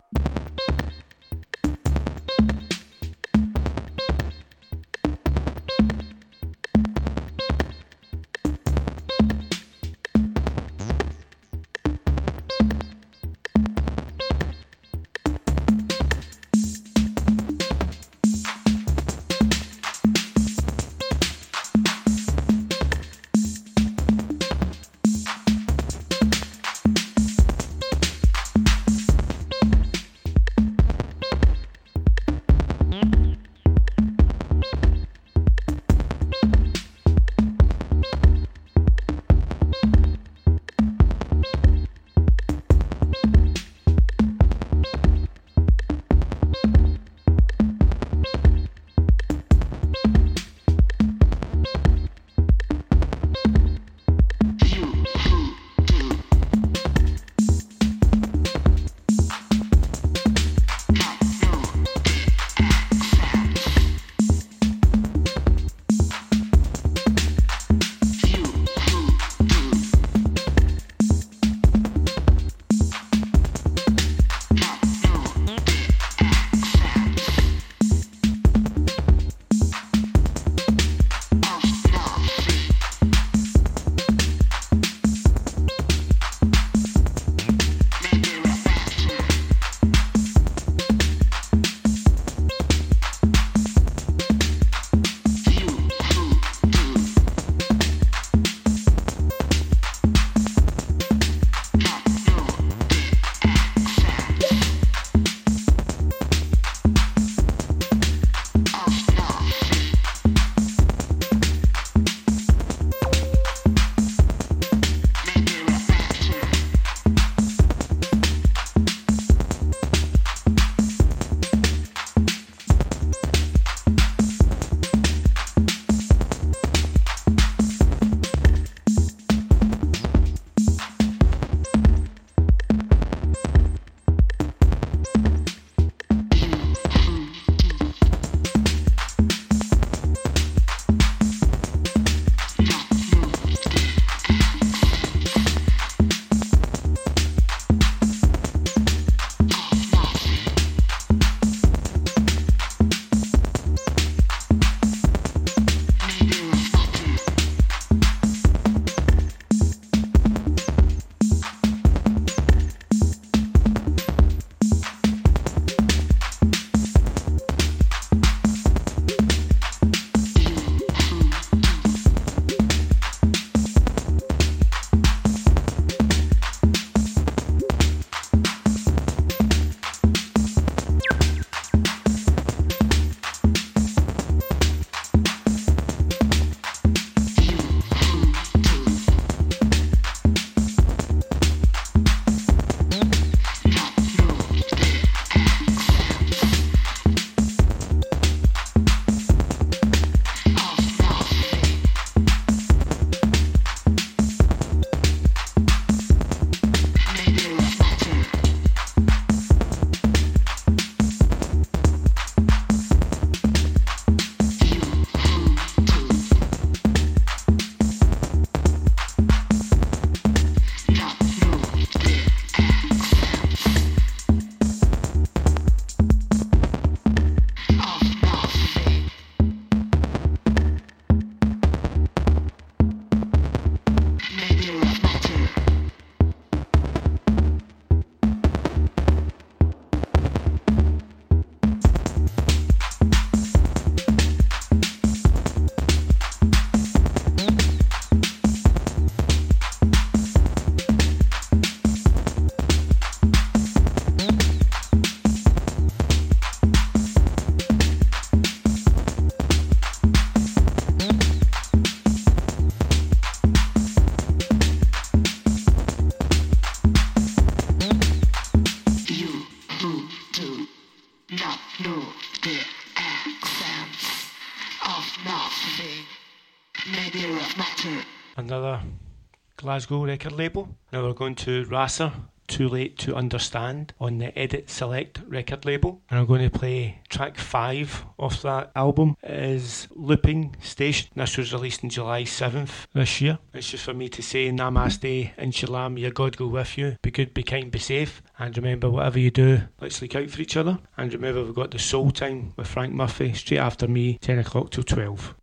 E: Glasgow record label. Now we're going to Rasa too Late to Understand on the Edit Select record label. And I'm going to play track 5 off that album is Looping Station. This was released on July 7th this year. It's just for me to say Namaste and Shalom, your God go with you. Be good, be kind, be safe. And remember, whatever you do, let's look out for each other. And remember, we've got the Soul Time with Frank Murphy straight after me, 10 o'clock till 12.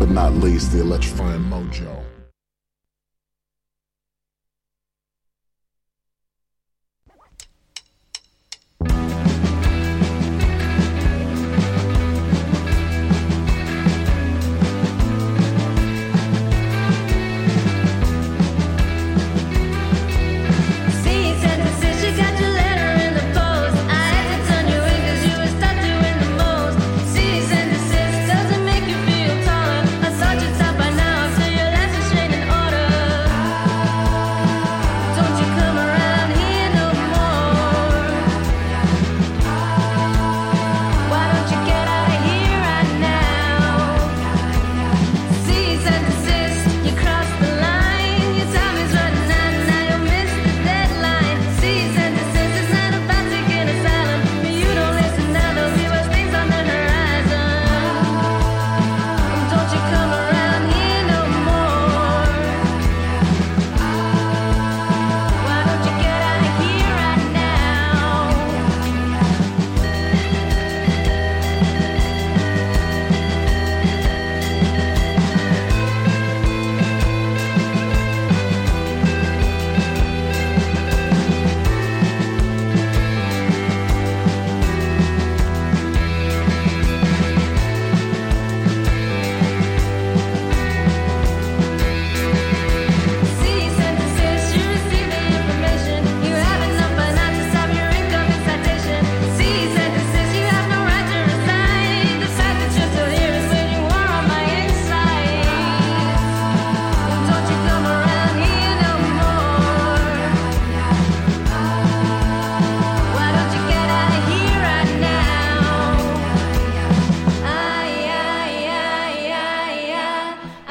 G: But not least, the Electrifying.